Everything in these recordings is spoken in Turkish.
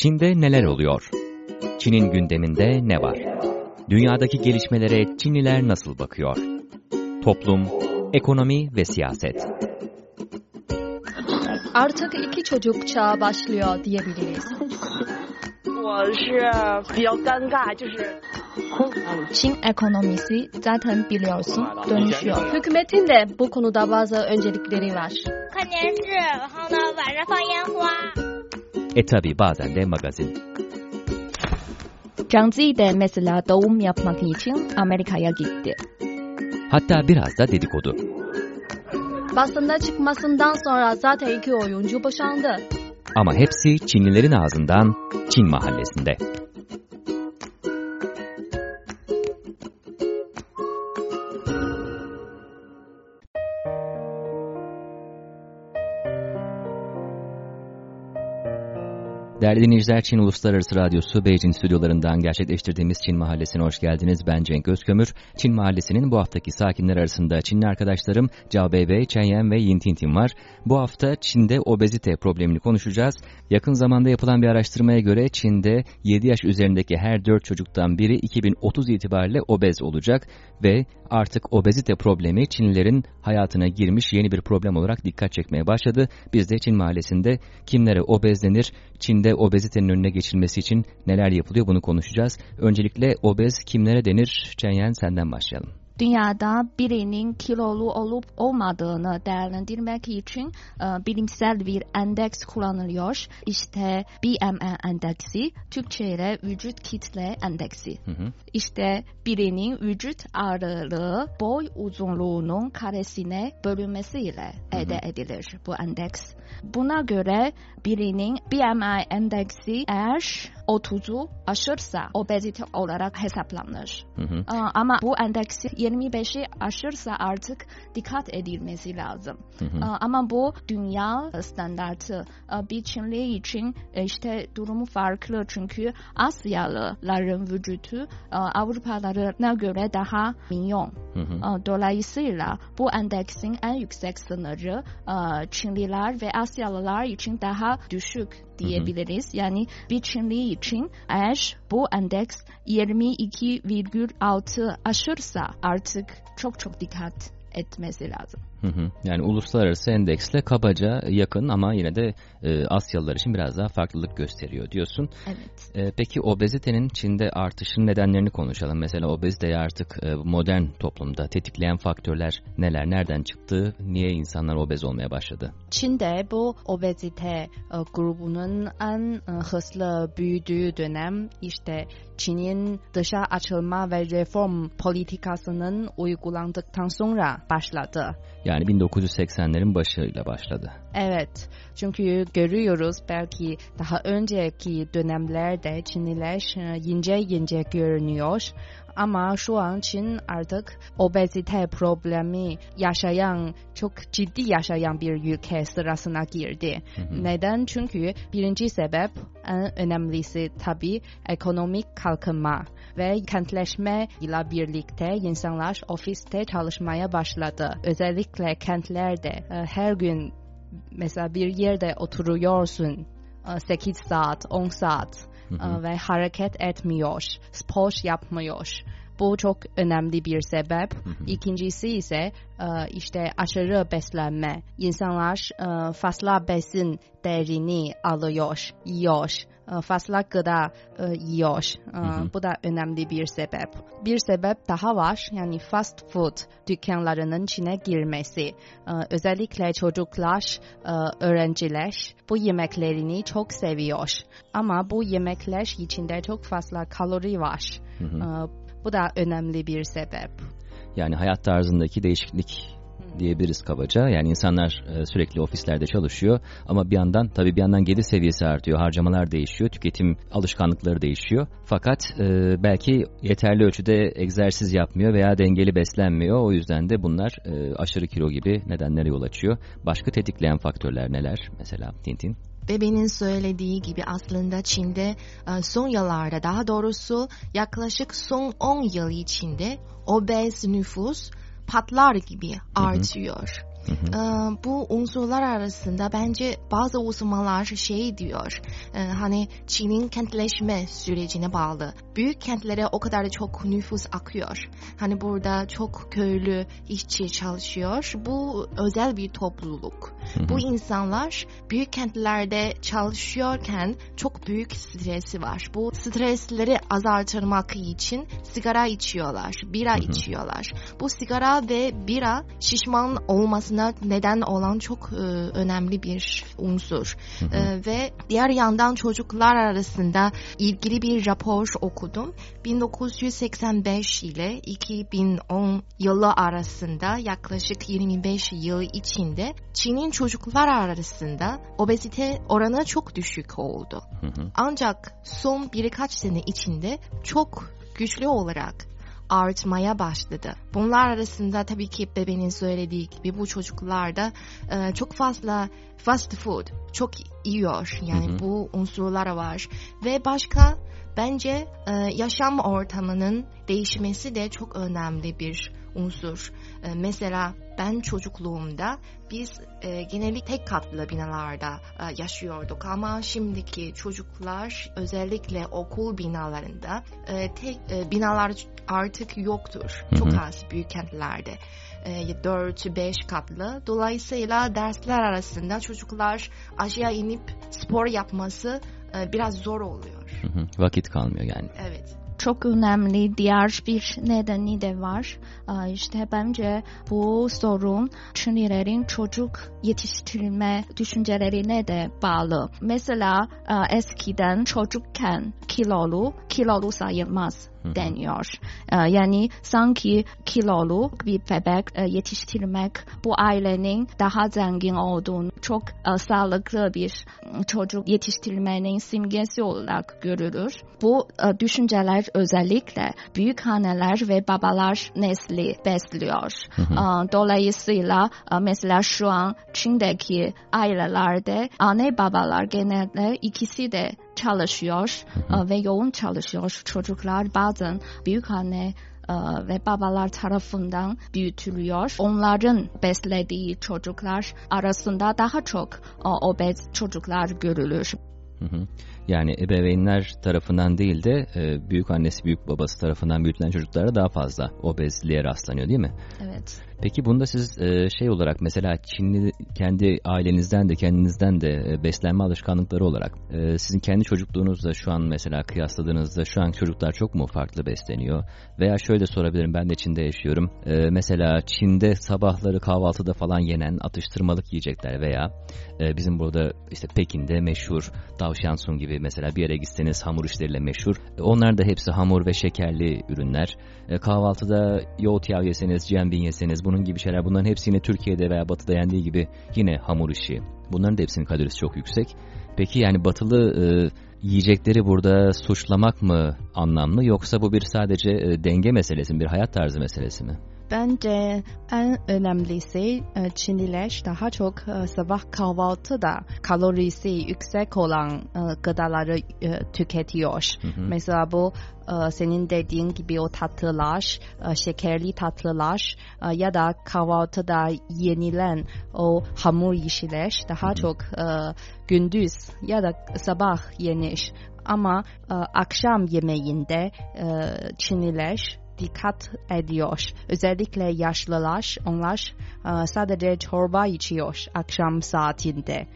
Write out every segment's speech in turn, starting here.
Çin'de neler oluyor? Çin'in gündeminde ne var? Dünyadaki gelişmelere Çinliler nasıl bakıyor? Toplum, ekonomi ve siyaset. Artık iki çocuk çağı başlıyor diyebiliriz. 我是比较尴尬，就是 Çin ekonomisi zaten biliyorsun dönüşüyor. Hükümetin de bu konuda bazı öncelikleri var. 看电视，然后呢晚上放烟花。 E tabi bazen de magazin. Zhang Zi de mesela doğum yapmak için Amerika'ya gitti. Hatta biraz da dedikodu. Basında çıkmasından sonra zaten iki oyuncu boşandı. Ama hepsi Çinlilerin ağzından Çin mahallesinde. Değerli dinleyiciler, Çin Uluslararası Radyosu Beijing stüdyolarından gerçekleştirdiğimiz Çin Mahallesi'ne hoş geldiniz. Ben Cenk Özkömür. Çin Mahallesi'nin bu haftaki sakinler arasında Çinli arkadaşlarım Cao Beibei, Chen Yan ve Yin Tintin var. Bu hafta Çin'de obezite problemini konuşacağız. Yakın zamanda yapılan bir araştırmaya göre Çin'de 7 yaş üzerindeki her 4 çocuktan biri 2030 itibariyle obez olacak ve artık obezite problemi Çinlilerin hayatına girmiş yeni bir problem olarak dikkat çekmeye başladı. Biz de Çin Mahallesi'nde kimlere obez denir, Çin'de obezitenin önüne geçilmesi için neler yapılıyor bunu konuşacağız. Öncelikle obez kimlere denir? Çenyen senden başlayalım. Dünyada birinin kilolu olup olmadığını değerlendirmek için e, bilimsel bir endeks kullanılıyor. İşte BMI endeksi, Türkçe ile vücut kitle endeksi. Hı hı. İşte birinin vücut ağırlığı boy uzunluğunun karesine bölünmesiyle elde edilir bu endeks. Buna göre birinin BMI endeksi eğer 30'u aşırsa obezite olarak hesaplanır. Hı hı. Ama bu endeksi 25'i aşırsa artık dikkat edilmesi lazım. Hı hı. Ama bu dünya standartı bir Çinli için e, işte durumu farklı çünkü Asyalıların vücudu aa, Avrupalılarına göre daha minyon. Hı hı. Dolayısıyla bu endeksin en yüksek sınırı Çinliler ve Asyalılar için daha düşük diyebiliriz. Yani bir Çinli için eğer bu endeks 22,6 aşırsa artık çok çok dikkat etmesi lazım. Hı hı. Yani uluslararası endeksle kabaca yakın ama yine de e, Asyalılar için biraz daha farklılık gösteriyor diyorsun. Evet. E, peki obezitenin Çin'de artışın nedenlerini konuşalım. Mesela obeziteyi artık e, modern toplumda tetikleyen faktörler neler, nereden çıktı, niye insanlar obez olmaya başladı? Çin'de bu obezite e, grubunun en e, hızlı büyüdüğü dönem işte Çin'in dışa açılma ve reform politikasının uygulandıktan sonra başladı. Yani 1980'lerin başıyla başladı. Evet, çünkü görüyoruz belki daha önceki dönemlerde Çinliler e, ince ince görünüyor. Ama şu an Çin artık obezite problemi yaşayan, çok ciddi yaşayan bir ülke sırasına girdi. Neden? Çünkü birinci sebep en önemlisi tabii ekonomik kalkınma ve kentleşme ile birlikte insanlar ofiste çalışmaya başladı. Özellikle kentlerde e, her gün mesela bir yerde oturuyorsun e, 8 saat, 10 saat e, ve hareket etmiyor, spor yapmıyor. Bu çok önemli bir sebep. İkincisi ise e, işte aşırı beslenme. İnsanlar e, fazla besin değerini alıyor, yiyor. E, Fazla gıda yiyor. Bu da önemli bir sebep. Bir sebep daha var. Yani fast food dükkanlarının içine girmesi. Özellikle çocuklar, öğrenciler bu yemeklerini çok seviyor. Ama bu yemekler içinde çok fazla kalori var. E, Bu da önemli bir sebep. Yani hayat tarzındaki değişiklik diyebiliriz kabaca. Yani insanlar e, sürekli ofislerde çalışıyor ama bir yandan tabii bir yandan gelir seviyesi artıyor, harcamalar değişiyor, tüketim alışkanlıkları değişiyor. Fakat e, belki yeterli ölçüde egzersiz yapmıyor veya dengeli beslenmiyor. O yüzden de bunlar e, aşırı kilo gibi nedenlere yol açıyor. Başka tetikleyen faktörler neler? Mesela Tintin. Bebe'nin söylediği gibi aslında Çin'de e, son yıllarda daha doğrusu yaklaşık son 10 yıl içinde obez nüfus patlar gibi artıyor. Hı hı. Ee, bu unsurlar arasında bence bazı uzmanlar şey diyor. E, hani Çin'in kentleşme sürecine bağlı. Büyük kentlere o kadar çok nüfus akıyor. Hani burada çok köylü işçi çalışıyor. Bu özel bir topluluk. Hı hı. Bu insanlar büyük kentlerde çalışıyorken çok büyük stresi var. Bu stresleri azaltmak için sigara içiyorlar, bira hı hı. içiyorlar. Bu sigara ve bira şişman olmasına neden olan çok e, önemli bir unsur. Hı hı. E, ve diğer yandan çocuklar arasında ilgili bir rapor okudum. 1985 ile 2010 yılı arasında yaklaşık 25 yıl içinde Çin'in çocuklar arasında obezite oranı çok düşük oldu. Hı hı. Ancak son birkaç sene içinde çok güçlü olarak artmaya başladı. Bunlar arasında tabii ki bebeğin söylediği gibi bu çocuklarda e, çok fazla fast food çok yiyor. Yani hı hı. bu unsurlar var. Ve başka bence e, yaşam ortamının değişmesi de çok önemli bir unsur. E, mesela ben çocukluğumda biz e, genellikle tek katlı binalarda e, yaşıyorduk ama şimdiki çocuklar özellikle okul binalarında e, tek e, binalar artık yoktur. Hı hı. Çok az büyük kentlerde. 4-5 katlı. Dolayısıyla dersler arasında çocuklar aşağı inip spor yapması e, biraz zor oluyor. Hı hı. Vakit kalmıyor yani. Evet çok önemli diğer bir nedeni de var. İşte bence bu sorun Çinlilerin çocuk yetiştirme düşüncelerine de bağlı. Mesela eskiden çocukken kilolu, kilolu sayılmaz deniyor. Yani sanki kilolu bir bebek yetiştirmek bu ailenin daha zengin olduğunu, çok sağlıklı bir çocuk yetiştirmenin simgesi olarak görülür. Bu düşünceler özellikle büyük anneler ve babalar nesli besliyor. Dolayısıyla mesela şu an Çin'deki ailelerde anne babalar genelde ikisi de çalışıyor ve yoğun çalışıyor. Çocuklar bazen büyük anne ve babalar tarafından büyütülüyor. Onların beslediği çocuklar arasında daha çok obez çocuklar görülür. Yani ebeveynler tarafından değil de büyük annesi büyük babası tarafından büyütülen çocuklara daha fazla obezliğe rastlanıyor değil mi? Evet. Peki bunda siz e, şey olarak mesela Çinli kendi ailenizden de kendinizden de e, beslenme alışkanlıkları olarak e, sizin kendi çocukluğunuzda şu an mesela kıyasladığınızda şu an çocuklar çok mu farklı besleniyor? Veya şöyle sorabilirim ben de Çin'de yaşıyorum. Mesela Çin'de sabahları kahvaltıda falan yenen atıştırmalık yiyecekler veya bizim burada işte Pekin'de meşhur Davşansun gibi mesela bir yere gitseniz hamur işleriyle meşhur. Onlar da hepsi hamur ve şekerli ürünler. Kahvaltıda yoğurt yağı yeseniz, ciambin yeseniz bunun gibi şeyler bunların hepsi yine Türkiye'de veya Batı'da yendiği gibi yine hamur işi. Bunların da hepsinin kalorisi çok yüksek. Peki yani batılı e, yiyecekleri burada suçlamak mı anlamlı yoksa bu bir sadece e, denge meselesi mi, bir hayat tarzı meselesi mi? Bence en önemlisi e, Çinliler daha çok e, sabah kahvaltıda kalorisi yüksek olan e, gıdaları tüketiyor. Hı hı. Mesela bu senin dediğin gibi o tatlılar, şekerli tatlılar ya da kahvaltıda yenilen o hamur işler daha hı hı. çok gündüz ya da sabah yenir. Ama akşam yemeğinde Çinliler dikkat ediyor. Özellikle yaşlılar, onlar e, sadece çorba içiyor akşam saatinde.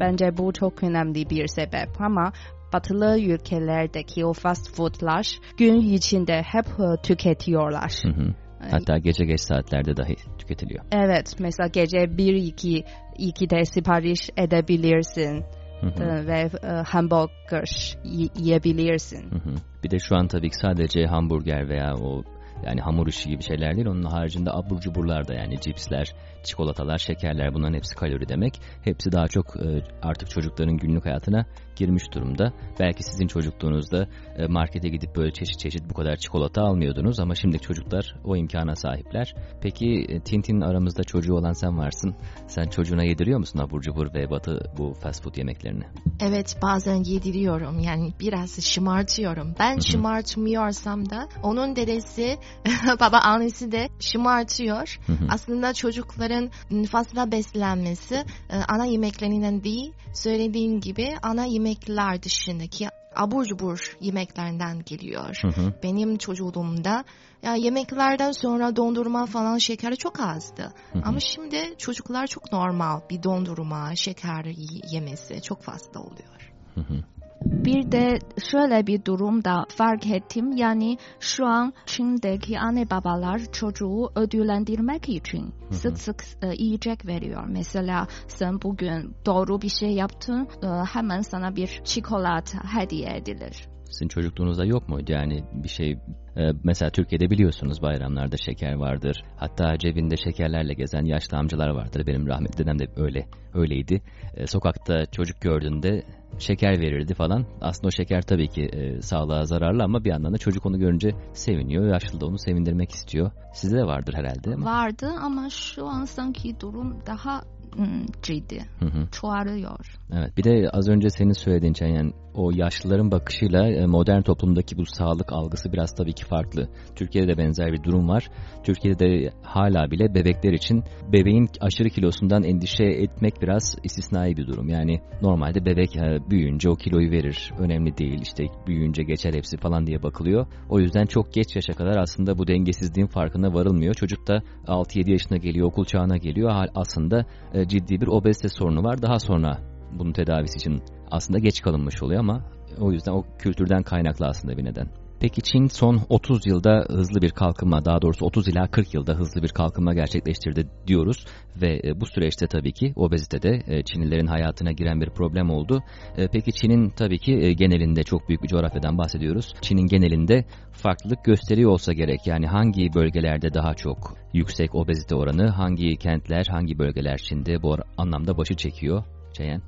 Bence bu çok önemli bir sebep ama batılı ülkelerdeki o fast foodlar gün içinde hep e, tüketiyorlar. Hı hı. Hatta gece geç saatlerde dahi tüketiliyor. Evet, mesela gece 1-2 2'de sipariş edebilirsin. Hı hı. ve e, hamburger yiyebilirsin. Hı hı. Bir de şu an tabii ki sadece hamburger veya o yani hamur işi gibi şeyler değil. Onun haricinde abur cuburlar da yani cipsler, çikolatalar, şekerler bunların hepsi kalori demek. Hepsi daha çok e, artık çocukların günlük hayatına girmiş durumda. Belki sizin çocukluğunuzda e, markete gidip böyle çeşit çeşit bu kadar çikolata almıyordunuz ama şimdi çocuklar o imkana sahipler. Peki e, Tintin aramızda çocuğu olan sen varsın. Sen çocuğuna yediriyor musun abur cubur ve batı bu fast food yemeklerini? Evet bazen yediriyorum yani biraz şımartıyorum. Ben şımartmıyorsam da onun dedesi baba annesi de şımartıyor. Aslında çocukların fazla beslenmesi e, ana yemeklerinden değil söylediğin gibi ana yemekler dışındaki abur cubur yemeklerinden geliyor. Hı hı. Benim çocukluğumda ya yemeklerden sonra dondurma falan şekeri çok azdı. Hı hı. Ama şimdi çocuklar çok normal bir dondurma, şeker yemesi çok fazla oluyor. Hı hı. Bir de şöyle bir durumda fark ettim. Yani şu an Çin'deki anne babalar çocuğu ödüllendirmek için hı. sık sık e, yiyecek veriyor. Mesela sen bugün doğru bir şey yaptın e, hemen sana bir çikolata hediye edilir. Sizin çocukluğunuzda yok muydu yani bir şey e, mesela Türkiye'de biliyorsunuz bayramlarda şeker vardır. Hatta cebinde şekerlerle gezen yaşlı amcalar vardır. Benim rahmetli dedem de öyle öyleydi. E, sokakta çocuk gördüğünde şeker verirdi falan. Aslında o şeker tabii ki e, sağlığa zararlı ama bir yandan da çocuk onu görünce seviniyor. Yaşlı da onu sevindirmek istiyor. Sizde de vardır herhalde. Ama. Vardı ama şu an sanki durum daha mm, ciddi. Hı hı. Çoğalıyor. Evet bir de az önce senin söylediğin yani o yaşlıların bakışıyla e, modern toplumdaki bu sağlık algısı biraz tabii ki farklı. Türkiye'de de benzer bir durum var. Türkiye'de de hala bile bebekler için bebeğin aşırı kilosundan endişe etmek biraz istisnai bir durum. Yani normalde bebek e, büyüyünce o kiloyu verir. Önemli değil işte büyüyünce geçer hepsi falan diye bakılıyor. O yüzden çok geç yaşa kadar aslında bu dengesizliğin farkına varılmıyor. Çocuk da 6-7 yaşına geliyor, okul çağına geliyor. Aslında e, ciddi bir obezite sorunu var. Daha sonra bunun tedavisi için aslında geç kalınmış oluyor ama o yüzden o kültürden kaynaklı aslında bir neden. Peki Çin son 30 yılda hızlı bir kalkınma, daha doğrusu 30 ila 40 yılda hızlı bir kalkınma gerçekleştirdi diyoruz ve e, bu süreçte tabii ki obezite de e, Çinlilerin hayatına giren bir problem oldu. E, Peki Çin'in tabii ki genelinde çok büyük bir coğrafyadan bahsediyoruz. Çin'in genelinde farklılık gösteriyor olsa gerek. Yani hangi bölgelerde daha çok yüksek obezite oranı, hangi kentler, hangi bölgeler Çin'de bu anlamda başı çekiyor? Çeyen?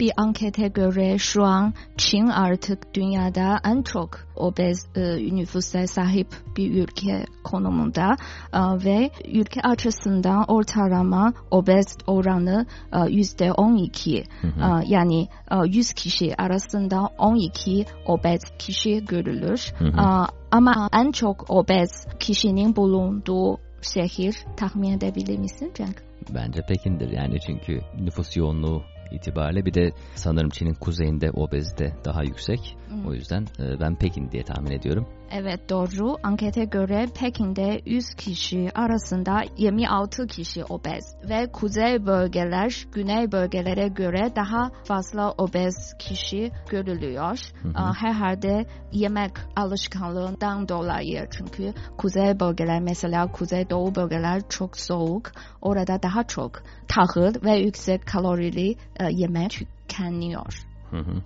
Bir ankete göre şu an Çin artık dünyada en çok obez e, nüfusa sahip bir ülke konumunda E, ve ülke açısından ortalama obez oranı e, yüzde 12 Hı hı. E, yani e, 100 kişi arasında 12 obez kişi görülür. Hı hı. E, Ama en çok obez kişinin bulunduğu şehir tahmin edebilir misin Cenk? Bence Pekin'dir yani çünkü nüfus yoğunluğu itibariyle bir de sanırım Çin'in kuzeyinde obezite daha yüksek. O yüzden e, ben Pekin diye tahmin ediyorum. Evet doğru. Ankete göre Pekin'de 100 kişi arasında 26 kişi obez ve kuzey bölgeler güney bölgelere göre daha fazla obez kişi görülüyor. Hı hı. Herhalde yemek alışkanlığından dolayı çünkü kuzey bölgeler mesela kuzey doğu bölgeler çok soğuk. Orada daha çok tahıl ve yüksek kalorili e, yemek tükeniyor. Hı hı.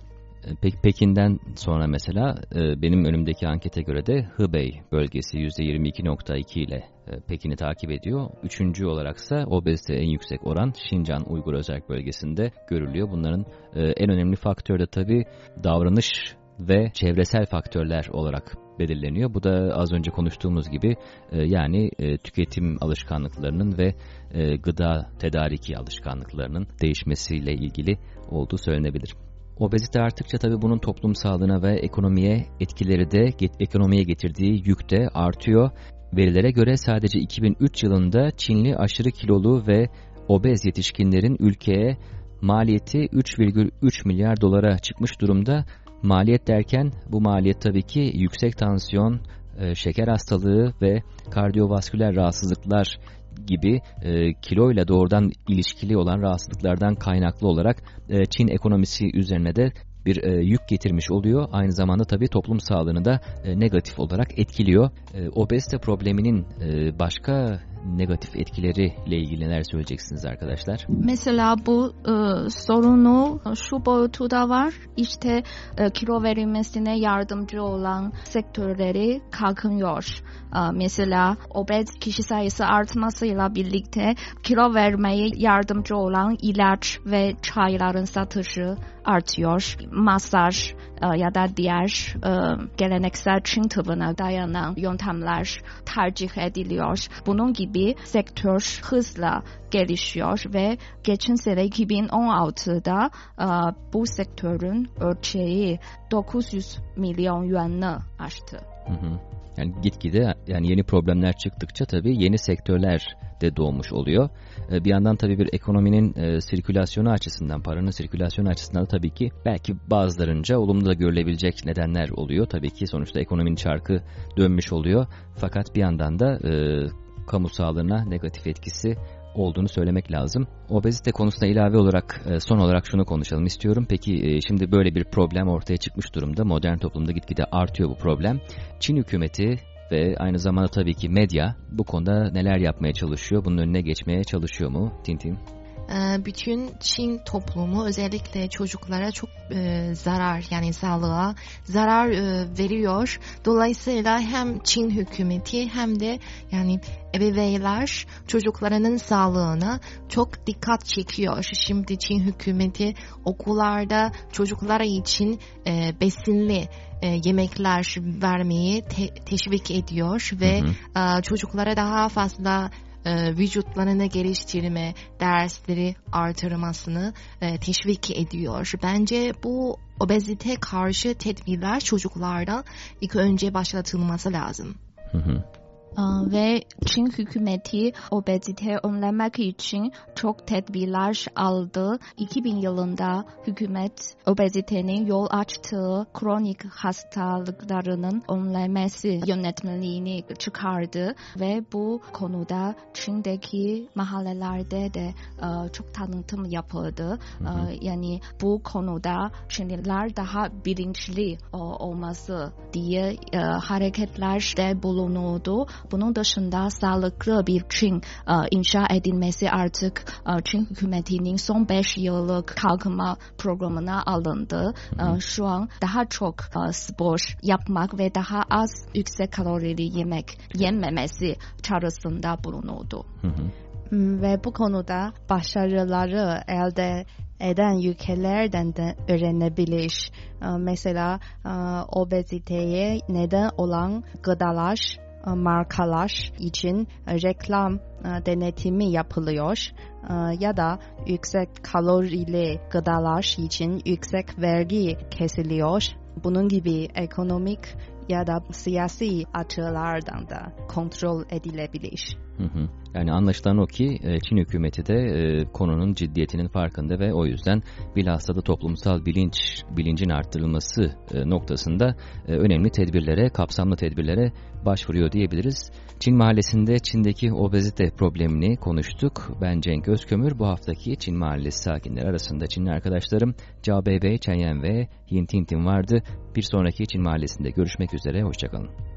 E, Pe- Pekin'den sonra mesela e, benim önümdeki ankete göre de Hubei bölgesi %22.2 ile e, Pekin'i takip ediyor. Üçüncü olaraksa obezite en yüksek oran Şincan Uygur Özerk Bölgesi'nde görülüyor. Bunların e, en önemli faktör de tabii davranış ve çevresel faktörler olarak belirleniyor. Bu da az önce konuştuğumuz gibi yani tüketim alışkanlıklarının ve gıda tedariki alışkanlıklarının değişmesiyle ilgili olduğu söylenebilir. Obezite arttıkça tabii bunun toplum sağlığına ve ekonomiye etkileri de ekonomiye getirdiği yük de artıyor. Verilere göre sadece 2003 yılında Çinli aşırı kilolu ve obez yetişkinlerin ülkeye maliyeti 3,3 milyar dolara çıkmış durumda. Maliyet derken bu maliyet tabii ki yüksek tansiyon, e, şeker hastalığı ve kardiyovasküler rahatsızlıklar gibi e, kiloyla doğrudan ilişkili olan rahatsızlıklardan kaynaklı olarak e, Çin ekonomisi üzerine de bir e, yük getirmiş oluyor. Aynı zamanda tabii toplum sağlığını da e, negatif olarak etkiliyor. E, obezite probleminin e, başka negatif etkileriyle ilgili neler söyleyeceksiniz arkadaşlar? Mesela bu e, sorunu şu boyutu da var. İşte e, kilo verilmesine yardımcı olan sektörleri kalkınıyor. E, mesela obez kişi sayısı artmasıyla birlikte kilo vermeye yardımcı olan ilaç ve çayların satışı artıyor. Masaj e, ya da diğer e, geleneksel Çin tıbbına dayanan yöntemler tercih ediliyor. Bunun gibi sektör hızla gelişiyor ve geçen sene 2016'da e, bu sektörün ölçeği 900 milyon yuanı aştı. Hı hı. Yani gitgide yani yeni problemler çıktıkça tabii yeni sektörler de doğmuş oluyor. E, bir yandan tabii bir ekonominin e, sirkülasyonu açısından, paranın sirkülasyonu açısından da tabii ki belki bazılarınca olumlu da görülebilecek nedenler oluyor. Tabii ki sonuçta ekonominin çarkı dönmüş oluyor. Fakat bir yandan da e, kamu sağlığına negatif etkisi olduğunu söylemek lazım. Obezite konusuna ilave olarak e, son olarak şunu konuşalım istiyorum. Peki e, şimdi böyle bir problem ortaya çıkmış durumda. Modern toplumda gitgide artıyor bu problem. Çin hükümeti ve aynı zamanda tabii ki medya bu konuda neler yapmaya çalışıyor? Bunun önüne geçmeye çalışıyor mu Tintin? Ee, bütün Çin toplumu özellikle çocuklara çok e, zarar yani sağlığa zarar e, veriyor. Dolayısıyla hem Çin hükümeti hem de yani ebeveynler çocuklarının sağlığına çok dikkat çekiyor. Şimdi Çin hükümeti okullarda çocuklara için e, besinli yemekler vermeyi te- teşvik ediyor ve hı hı. Çocuklara daha fazla e, vücutlarını geliştirme dersleri artırmasını e, teşvik ediyor. Bence bu obezite karşı tedbirler çocuklarda ilk önce başlatılması lazım. Hı hı ve Çin hükümeti obezite önlemek için çok tedbirler aldı. 2000 yılında hükümet obezitenin yol açtığı kronik hastalıklarının önlemesi yönetmeliğini çıkardı ve bu konuda Çin'deki mahallelerde de çok tanıtım yapıldı. Hı hı. Yani bu konuda Çinliler daha bilinçli olması diye hareketlerde bulunuldu. Bunun dışında sağlıklı bir Çin e, inşa edilmesi artık e, Çin hükümetinin son 5 yıllık kalkınma programına alındı. E, şu an daha çok spor yapmak ve daha az yüksek kalorili yemek yenmemesi çağrısında bulunuldu. Hmm, ve bu konuda başarıları elde eden ülkelerden de öğrenebilir. Mesela obeziteye neden olan gıdalar e, markalar için reklam e, denetimi yapılıyor e, ya da yüksek kalorili gıdalar için yüksek vergi kesiliyor. Bunun gibi ekonomik ya da siyasi açılardan da kontrol edilebilir. Hı hı. Yani anlaşılan o ki e, Çin hükümeti de e, konunun ciddiyetinin farkında ve o yüzden bilhassa da toplumsal bilinç bilincin arttırılması e, noktasında önemli tedbirlere, kapsamlı tedbirlere başvuruyor diyebiliriz. Çin Mahallesi'nde Çin'deki obezite problemini konuştuk. Ben Cenk Özkömür. Bu haftaki Çin Mahallesi sakinleri arasında Çinli arkadaşlarım Cao Beibei, Chen Yan ve Yin Tintin vardı. Bir sonraki Çin Mahallesi'nde görüşmek üzere. Hoşçakalın.